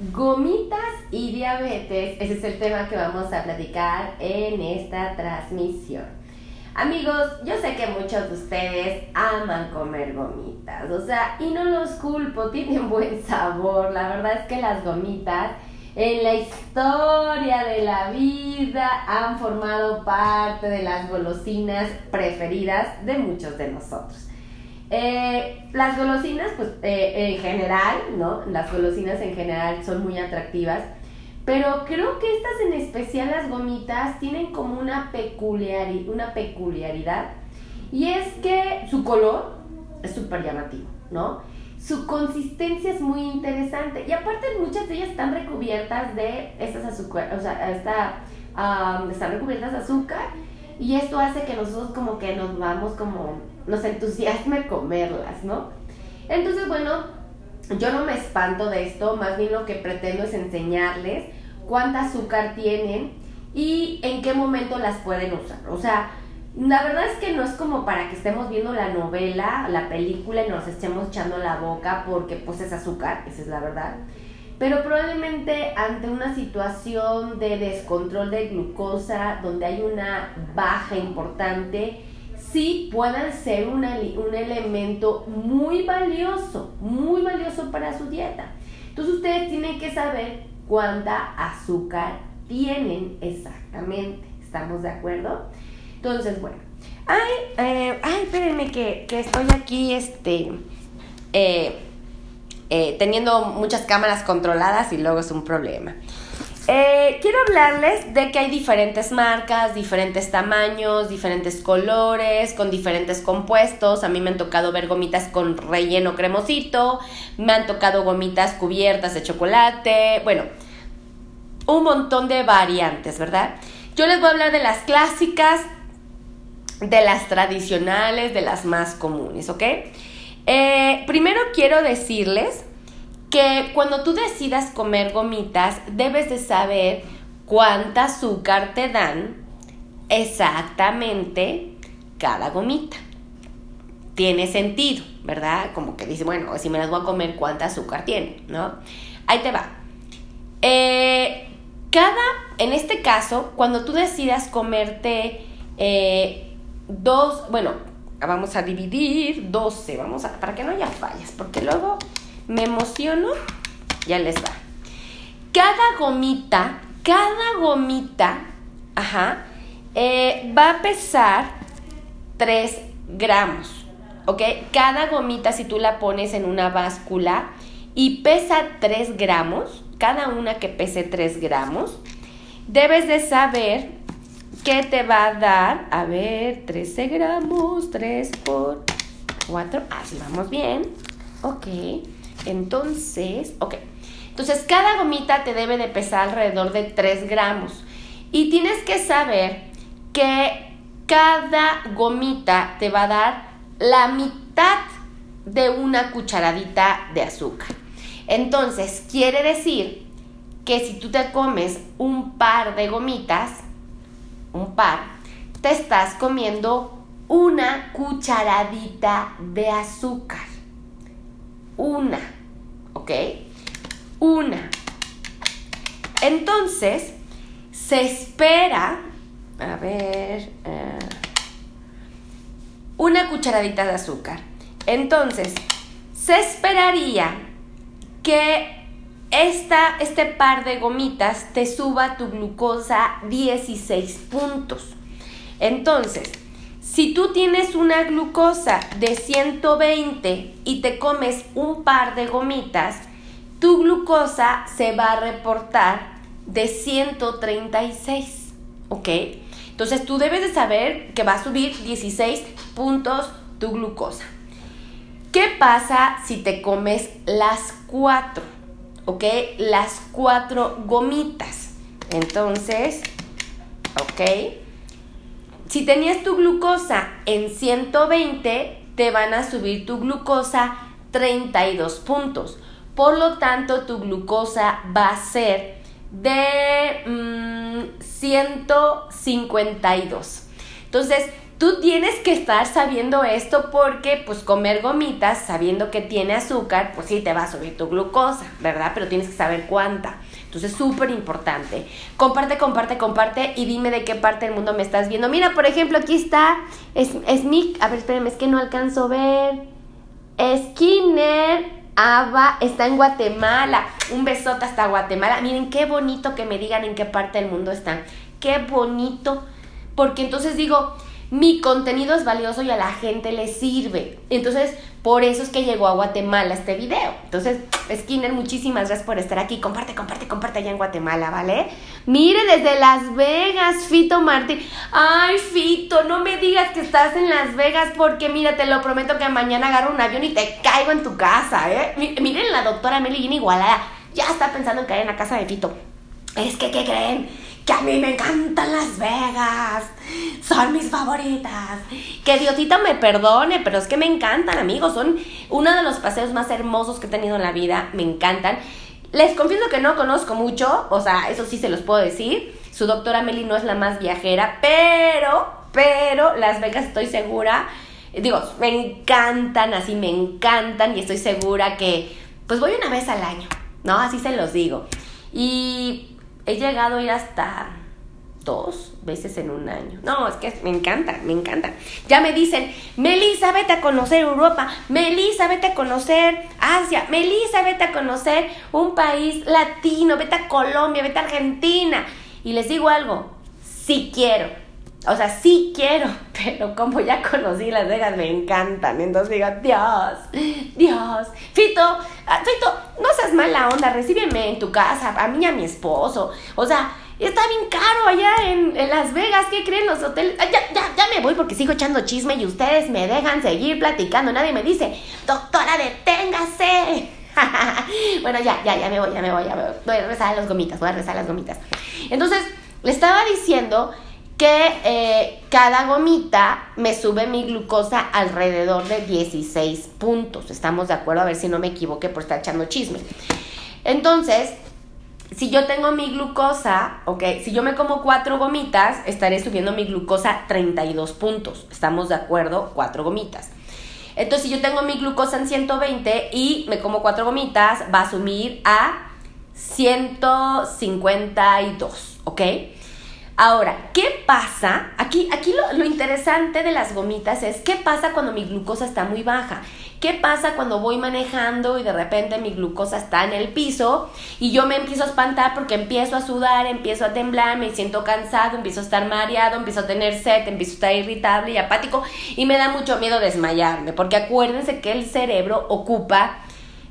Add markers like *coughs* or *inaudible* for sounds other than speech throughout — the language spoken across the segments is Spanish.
Gomitas y diabetes, ese es el tema que vamos a platicar en esta transmisión. Amigos, yo sé que muchos de ustedes aman comer gomitas, o sea, y no los culpo, *laughs* tienen buen sabor, la verdad es que las gomitas en la historia de la vida han formado parte de las golosinas preferidas de muchos de nosotros. Eh, las golosinas, pues eh, en general, ¿no? Las golosinas en general son muy atractivas, pero creo que estas en especial, las gomitas, tienen como una, una peculiaridad y es que su color es súper llamativo, ¿no? Su consistencia es muy interesante y aparte muchas de ellas están recubiertas de estas azúcar, o sea, están recubiertas de azúcar y esto hace que nosotros como que nos vamos como, nos entusiasme comerlas, ¿no? Entonces, bueno, yo no me espanto de esto, más bien lo que pretendo es enseñarles cuánta azúcar tienen y en qué momento las pueden usar. O sea, la verdad es que no es como para que estemos viendo la novela, la película y nos estemos echando la boca porque pues es azúcar, esa es la verdad pero probablemente ante una situación de descontrol de glucosa, donde hay una baja importante, sí puedan ser un elemento muy valioso, muy valioso para su dieta. Entonces ustedes tienen que saber cuánta azúcar tienen exactamente. ¿Estamos de acuerdo? Entonces, bueno. Ay, eh, ay, espérenme que, que estoy aquí, este... Eh, eh, teniendo muchas cámaras controladas y luego es un problema. Eh, quiero hablarles de que hay diferentes marcas, diferentes tamaños, diferentes colores, con diferentes compuestos. A mí me han tocado ver gomitas con relleno cremosito, me han tocado gomitas cubiertas de chocolate, bueno, un montón de variantes, ¿verdad? Yo les voy a hablar de las clásicas, de las tradicionales, de las más comunes, ¿ok? Eh, primero quiero decirles que cuando tú decidas comer gomitas, debes de saber cuánta azúcar te dan exactamente cada gomita. Tiene sentido, ¿verdad? Como que dice, bueno, si me las voy a comer, ¿cuánta azúcar tiene? ¿No? Ahí te va. Eh, cada, en este caso, cuando tú decidas comerte eh, dos, bueno, vamos a dividir 12, vamos a, para que no haya fallas, porque luego me emociono, ya les va. Cada gomita, cada gomita, ajá, eh, va a pesar 3 gramos, ¿ok? Cada gomita, si tú la pones en una báscula y pesa 3 gramos, cada una que pese 3 gramos, debes de saber ¿Qué te va a dar? A ver, 13 gramos, 3 por 4. Así vamos bien. Ok. Entonces, ok. Entonces, cada gomita te debe de pesar alrededor de 3 gramos. Y tienes que saber que cada gomita te va a dar la mitad de una cucharadita de azúcar. Entonces, quiere decir que si tú te comes un par de gomitas, un par, te estás comiendo una cucharadita de azúcar. Una, ¿ok? Una. Entonces, se espera, a ver, eh, una cucharadita de azúcar. Entonces, se esperaría que esta, este par de gomitas te suba tu glucosa 16 puntos. Entonces, si tú tienes una glucosa de 120 y te comes un par de gomitas, tu glucosa se va a reportar de 136, ¿ok? Entonces tú debes de saber que va a subir 16 puntos tu glucosa. ¿Qué pasa si te comes las cuatro? ¿ok? Las cuatro gomitas. Entonces, ¿ok? Si tenías tu glucosa en 120, te van a subir tu glucosa 32 puntos. Por lo tanto, tu glucosa va a ser de 152. Mm, Entonces, tú tienes que estar sabiendo esto porque pues comer gomitas sabiendo que tiene azúcar, pues sí te va a subir tu glucosa, ¿verdad? Pero tienes que saber cuánta. Entonces, súper importante. Comparte, comparte, comparte y dime de qué parte del mundo me estás viendo. Mira, por ejemplo, aquí está es, es A ver, espérenme, es que no alcanzo a ver. Skinner Ava está en Guatemala. Un besote hasta Guatemala. Miren qué bonito que me digan en qué parte del mundo están. Qué bonito. Porque entonces digo, mi contenido es valioso y a la gente le sirve. Entonces, por eso es que llegó a Guatemala este video. Entonces, Skinner, muchísimas gracias por estar aquí. Comparte, comparte, comparte allá en Guatemala, ¿vale? Mire, desde Las Vegas, Fito Martín. Ay, Fito, no me digas que estás en Las Vegas porque, mira, te lo prometo que mañana agarro un avión y te caigo en tu casa, ¿eh? Miren, la doctora Meli Igualada. Ya está pensando en caer en la casa de Fito. Es que, ¿qué creen? Que a mí me encantan Las Vegas, son mis favoritas. Que Diosito me perdone, pero es que me encantan, amigos, son uno de los paseos más hermosos que he tenido en la vida, me encantan. Les confieso que no conozco mucho, o sea, eso sí se los puedo decir. Su doctora Meli no es la más viajera, pero, pero Las Vegas estoy segura, digo, me encantan, así me encantan y estoy segura que, pues voy una vez al año, ¿no? Así se los digo. Y He llegado a ir hasta dos veces en un año. No, es que me encanta, me encanta. Ya me dicen, Melissa, vete a conocer Europa, Melissa, vete a conocer Asia, Melissa, vete a conocer un país latino, vete a Colombia, vete a Argentina. Y les digo algo, sí quiero, o sea, sí quiero, *laughs* pero como ya conocí Las Vegas, me encantan. Entonces digo, Dios, Dios, Fito, ah, Fito, no seas mala onda, recíbeme en tu casa, a mí y a mi esposo. O sea, está bien caro allá en, Las Vegas, ¿qué creen los hoteles? Ah, ya, ya, ya me voy porque sigo echando chisme y ustedes me dejan seguir platicando. Nadie me dice, doctora, deténgase. *laughs* bueno, ya, ya, ya me voy, ya me voy, ya me voy. Voy a rezar las gomitas, voy a rezar las gomitas. Entonces, le estaba diciendo que eh, cada gomita me sube mi glucosa alrededor de 16 puntos. ¿Estamos de acuerdo? A ver si no me equivoqué por estar echando chisme. Entonces, si yo tengo mi glucosa, ok, si yo me como cuatro gomitas, estaré subiendo mi glucosa 32 puntos. ¿Estamos de acuerdo? Cuatro gomitas. Entonces, si yo tengo mi glucosa en 120 y me como cuatro gomitas, va a subir a 152, ¿ok? Ahora, ¿qué pasa? Aquí, aquí lo, interesante de las gomitas es qué pasa cuando mi glucosa está muy baja. ¿Qué pasa cuando voy manejando y de repente mi glucosa está en el piso y yo me empiezo a espantar porque empiezo a sudar, empiezo a temblar, me siento cansado, empiezo a estar mareado, empiezo a tener sed, empiezo a estar irritable y apático y me da mucho miedo desmayarme porque acuérdense que el cerebro ocupa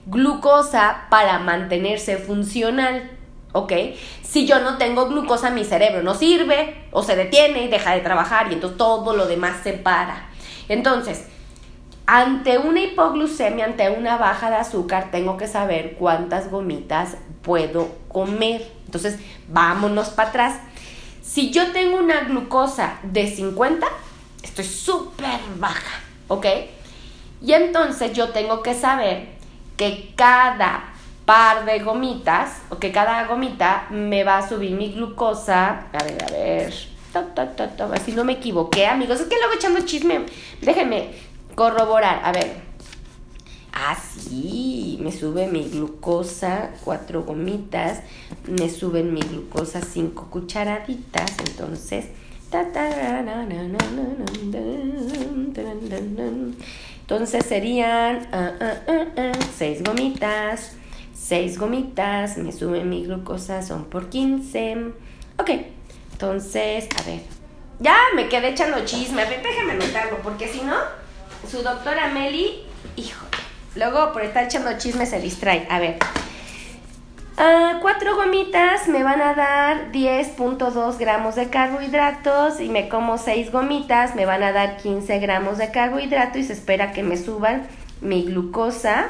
glucosa para mantenerse funcional. ¿Ok? Si yo no tengo glucosa, mi cerebro no sirve o se detiene y deja de trabajar y entonces todo lo demás se para. Entonces, ante una hipoglucemia, ante una baja de azúcar, tengo que saber cuántas gomitas puedo comer. Entonces, vámonos para atrás. Si yo tengo una glucosa de 50, estoy súper baja, ¿ok? Y entonces yo tengo que saber que cada par de gomitas, o que cada gomita me va a subir mi glucosa. A ver, a ver. A ver si no me equivoqué, amigos. Es que luego echando chisme. Déjenme corroborar. A ver. Ah, sí, me sube mi glucosa, cuatro gomitas, me suben mi glucosa cinco cucharaditas, entonces, entonces serían seis gomitas, 6 gomitas, me suben mi glucosa, son por 15. Ok, entonces, a ver. Ya me quedé echando chisme, déjame anotarlo, porque si no, su doctora Meli, híjole, luego por estar echando chisme se distrae. A ver, uh, cuatro gomitas me van a dar 10.2 gramos de carbohidratos y me como 6 gomitas, me van a dar 15 gramos de carbohidrato y se espera que me suban mi glucosa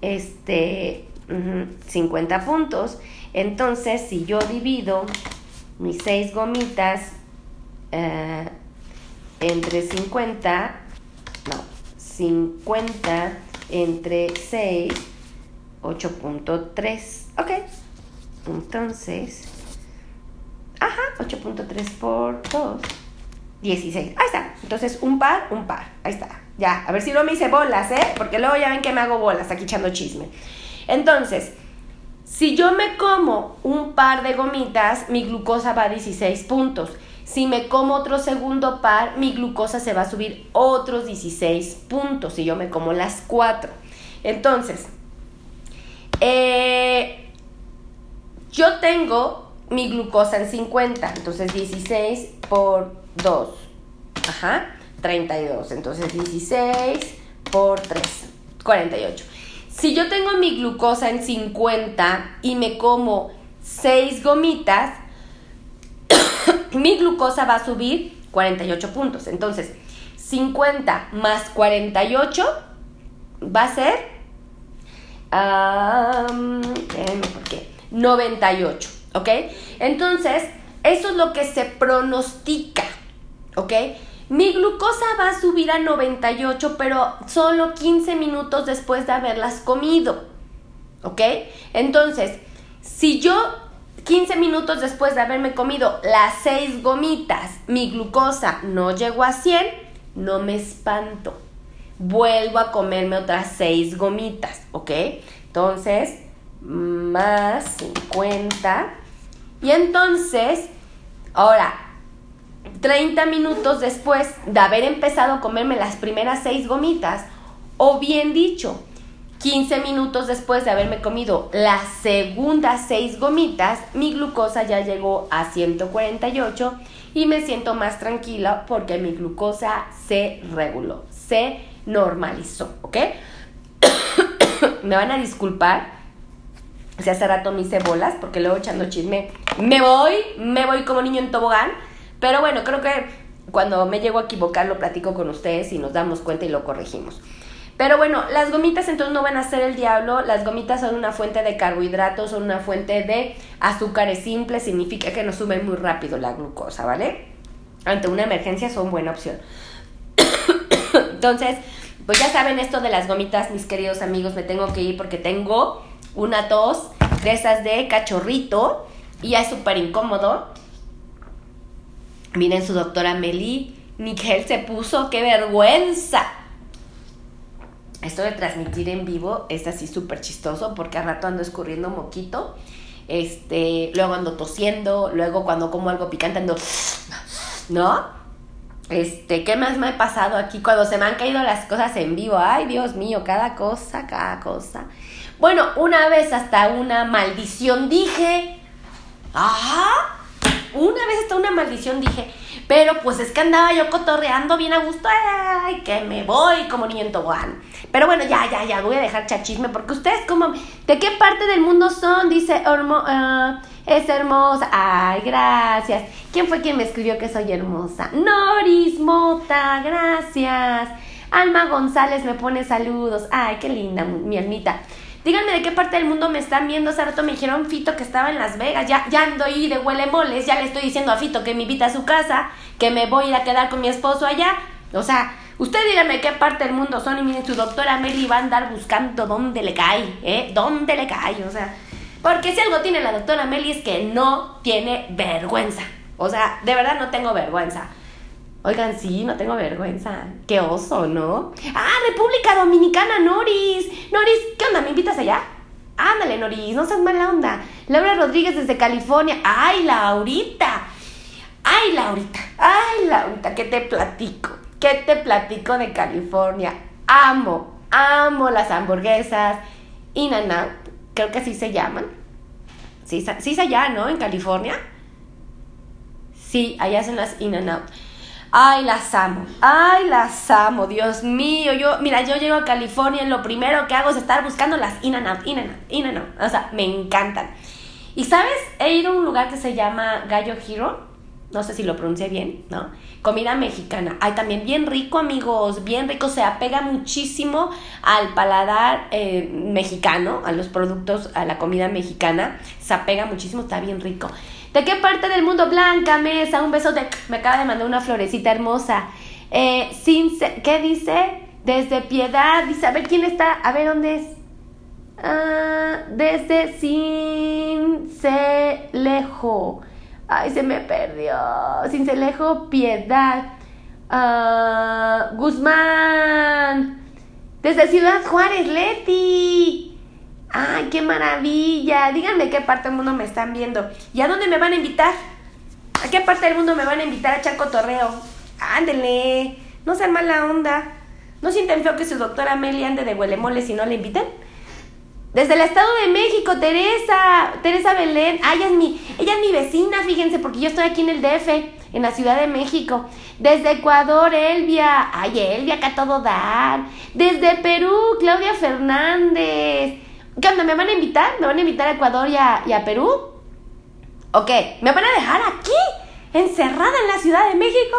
este 50 puntos. Entonces, si yo divido mis 6 gomitas eh, entre 50, no, 50 entre 6, 8.3. Ok. Entonces, ajá, 8.3 por 2. 16. Ahí está. Entonces, un par, un par. Ahí está. Ya, a ver si no me hice bolas, ¿eh? Porque luego ya ven que me hago bolas aquí echando chisme. Entonces, si yo me como un par de gomitas, mi glucosa va a 16 puntos. Si me como otro segundo par, mi glucosa se va a subir otros 16 puntos. Si yo me como las cuatro. Entonces, eh, yo tengo mi glucosa en 50. Entonces, 16 por 2. Ajá. 32. Entonces 16 por 3. 48. Si yo tengo mi glucosa en 50 y me como 6 gomitas, *coughs* mi glucosa va a subir 48 puntos. Entonces, 50 más 48 va a ser... ¿Por qué? 98, ¿ok? Entonces, eso es lo que se pronostica, ¿ok? Mi glucosa va a subir a 98, pero solo 15 minutos después de haberlas comido. ¿Ok? Entonces, si yo 15 minutos después de haberme comido las 6 gomitas, mi glucosa no llegó a 100, no me espanto. Vuelvo a comerme otras 6 gomitas, ¿ok? Entonces, más 50. Y entonces, ahora, 30 minutos después de haber empezado a comerme las primeras 6 gomitas, o bien dicho, 15 minutos después de haberme comido las segundas 6 gomitas, mi glucosa ya llegó a 148 y me siento más tranquila porque mi glucosa se reguló, se normalizó, ¿ok? *coughs* me van a disculpar si hace rato me hice bolas porque luego echando chisme me voy, me voy como niño en tobogán pero bueno, creo que cuando me llego a equivocar lo platico con ustedes y nos damos cuenta y lo corregimos. Pero bueno, las gomitas entonces no van a ser el diablo, las gomitas son una fuente de carbohidratos, son una fuente de azúcares simples, significa que nos sube muy rápido la glucosa, ¿vale? Ante una emergencia son buena opción. *coughs* entonces, pues ya saben esto de las gomitas, mis queridos amigos, me tengo que ir porque tengo una tos de esas de cachorrito y es súper incómodo. Miren su doctora Meli. Miguel se puso, qué vergüenza. Esto de transmitir en vivo es así súper chistoso porque a rato ando escurriendo moquito. Este, luego ando tosiendo, luego cuando como algo picante ando, ¿no? Este, ¿qué más me ha pasado aquí cuando se me han caído las cosas en vivo? Ay, Dios mío, cada cosa, cada cosa. Bueno, una vez hasta una maldición dije, ajá, una vez hasta una maldición dije, pero pues es que andaba yo cotorreando bien a gusto, ay, que me voy como niño en tobogán. Pero bueno, ya, ya, ya, voy a dejar chachisme porque ustedes como, ¿de qué parte del mundo son? Dice, uh, es hermosa. Ay, gracias. ¿Quién fue quien me escribió que soy hermosa? Noris Mota, gracias. Alma González me pone saludos. Ay, qué linda, mi almita. Díganme de qué parte del mundo me están viendo. Hace rato me dijeron Fito que estaba en Las Vegas. Ya, ya ando ahí de huele moles. Ya le estoy diciendo a Fito que me invita a su casa. Que me voy a ir a quedar con mi esposo allá. O sea, usted díganme de qué parte del mundo son. Y miren, su doctora Meli va a andar buscando dónde le cae. ¿Eh? ¿Dónde le cae? O sea, porque si algo tiene la doctora Meli es que no tiene vergüenza. O sea, de verdad no tengo vergüenza. Oigan, sí, no tengo vergüenza. Qué oso, ¿no? Ah, República Dominicana, Noris. Noris, ¿qué onda? ¿Me invitas allá? Ándale, Noris, no seas mala onda. Laura Rodríguez desde California. Ay, Laurita. Ay, Laurita. Ay, Laurita, ¿qué te platico? ¿Qué te platico de California? Amo, amo las hamburguesas. In and out, creo que así se llaman. Sí, sí es allá, ¿no? En California. Sí, allá son las In and out. Ay, las amo. Ay, las amo. Dios mío. Yo, mira, yo llego a California y lo primero que hago es estar buscando las in and out, in and out, in and out. O sea, me encantan. Y sabes, he ido a un lugar que se llama Gallo Hero. No sé si lo pronuncié bien, ¿no? Comida mexicana. Ay, también bien rico, amigos. Bien rico. Se apega muchísimo al paladar eh, mexicano, a los productos, a la comida mexicana. Se apega muchísimo. Está bien rico. ¿De qué parte del mundo? Blanca Mesa, un beso de... Me acaba de mandar una florecita hermosa. Eh, sin... ¿Qué dice? Desde Piedad, dice, a ver quién está, a ver dónde es. Ah, desde Cincelejo. Ay, se me perdió. Cincelejo, Piedad. Ah, Guzmán. Desde Ciudad Juárez, Leti. Qué maravilla. Díganme qué parte del mundo me están viendo. ¿Y a dónde me van a invitar? ¿A qué parte del mundo me van a invitar a echar cotorreo? Ándele. No sean mala onda. ¿No sienten feo que su doctora Meli ande de huelemole si no le inviten? Desde el Estado de México, Teresa, Teresa Belén. Ay, ella es mi, ella es mi vecina, fíjense, porque yo estoy aquí en el DF, en la Ciudad de México. Desde Ecuador, Elvia. Ay, Elvia, acá todo dar. Desde Perú, Claudia Fernández. ¿Qué onda? ¿Me van a invitar? ¿Me van a invitar a Ecuador y a, y a Perú? Ok, ¿me van a dejar aquí? ¿Encerrada en la Ciudad de México?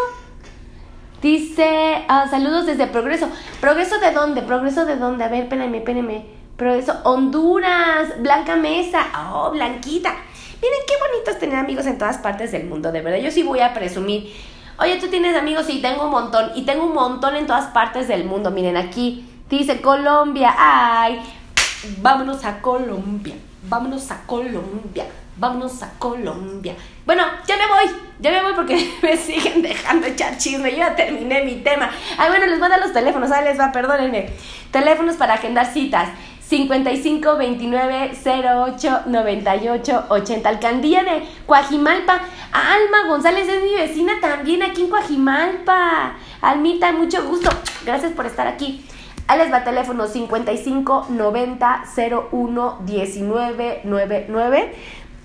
Dice, ah, saludos desde Progreso. ¿Progreso de dónde? ¿Progreso de dónde? A ver, espérenme, espérenme. Progreso, Honduras, Blanca Mesa. Oh, Blanquita. Miren qué bonito es tener amigos en todas partes del mundo, de verdad. Yo sí voy a presumir. Oye, tú tienes amigos, sí, tengo un montón. Y tengo un montón en todas partes del mundo. Miren, aquí dice Colombia. Ay, vámonos a Colombia. Vámonos a Colombia vámonos a Colombia. Bueno, ya me voy, ya me voy porque *laughs* me siguen dejando echar chisme. Yo ya terminé mi tema. Ay, bueno, les voy a los teléfonos, ahí les va, perdónenme. Teléfonos para agendar citas. 55 29 08 98 80. Alcaldía de Coajimalpa. Alma González es mi vecina también aquí en Coajimalpa. Almita, mucho gusto. Gracias por estar aquí. Ahí les va teléfono 55 90 01 19 99.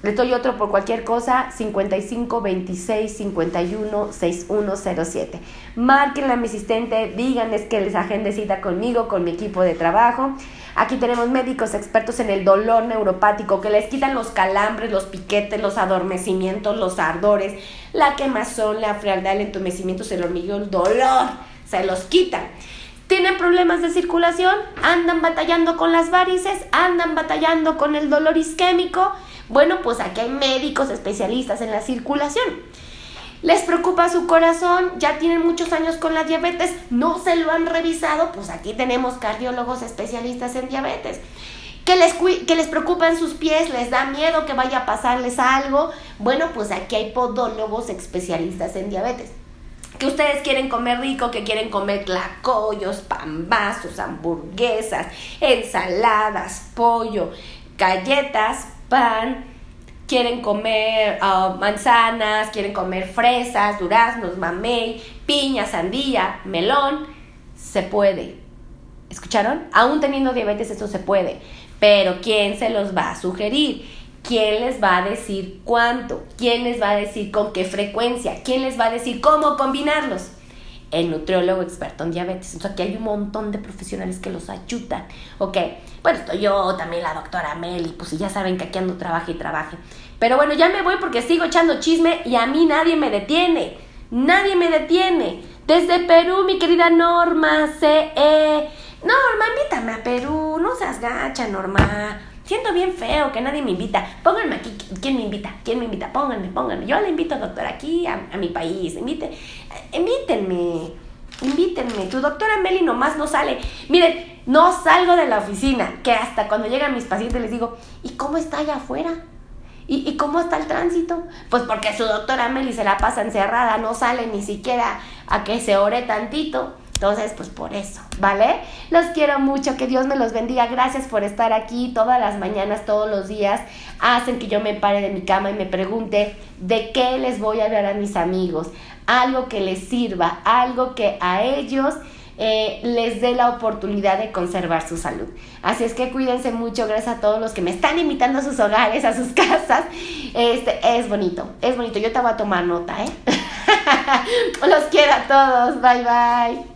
Les doy otro por cualquier cosa, 55 26 51 6107. Márquenle a mi asistente, díganles que les agende cita conmigo, con mi equipo de trabajo. Aquí tenemos médicos expertos en el dolor neuropático que les quitan los calambres, los piquetes, los adormecimientos, los ardores, la quemazón, la frialdad, el entumecimiento, el hormigueo, el dolor. Se los quitan. ¿Tienen problemas de circulación? ¿Andan batallando con las varices? ¿Andan batallando con el dolor isquémico? Bueno, pues aquí hay médicos especialistas en la circulación. ¿Les preocupa su corazón? ¿Ya tienen muchos años con la diabetes? ¿No se lo han revisado? Pues aquí tenemos cardiólogos especialistas en diabetes. ¿Que les, que les preocupan sus pies? ¿Les da miedo que vaya a pasarles algo? Bueno, pues aquí hay podólogos especialistas en diabetes que ustedes quieren comer rico, que quieren comer tlacoyos, pambazos, hamburguesas, ensaladas, pollo, galletas, pan, quieren comer ah, manzanas, quieren comer fresas, duraznos, mamey, piña, sandía, melón, se puede. ¿Escucharon? Aún teniendo diabetes esto se puede, pero ¿quién se los va a sugerir? ¿Quién les va a decir cuánto? ¿Quién les va a decir con qué frecuencia? ¿Quién les va a decir cómo combinarlos? el nutriólogo experto en diabetes. Entonces aquí hay un montón de profesionales que los ayudan. Ok, bueno, estoy yo, también la doctora Meli, pues ya saben que aquí ando trabaje y trabaje. Pero bueno, ya me voy porque sigo echando chisme y a mí nadie me detiene. Nadie me detiene. Desde Perú, mi querida Norma C.E. Norma, invítame a Perú. No seas gacha, Norma. Siento bien feo que nadie me invita. Pónganme aquí, ¿quién me invita? ¿Quién me invita? Pónganme, pónganme. Yo le invito, doctor, aquí a, mi país. Invite, invítenme, invítenme. Tu doctora Meli nomás no sale. Miren, no salgo de la oficina, que hasta cuando llegan mis pacientes les digo, ¿y cómo está allá afuera? ¿Y, ¿Y, cómo está el tránsito? Pues porque su doctora Meli se la pasa encerrada, no sale ni siquiera a que se ore tantito. Entonces, pues por eso, ¿vale? Los quiero mucho, que Dios me los bendiga. Gracias por estar aquí todas las mañanas, todos los días. Hacen que yo me pare de mi cama y me pregunte de qué les voy a hablar a mis amigos. Algo que les sirva, algo que a ellos eh, les dé la oportunidad de conservar su salud. Así es que cuídense mucho, gracias a todos los que me están invitando a sus hogares, a sus *laughs* casas. Este, es bonito, es bonito. Yo te voy a tomar nota, ¿eh? *laughs* los quiero a todos. Bye, bye.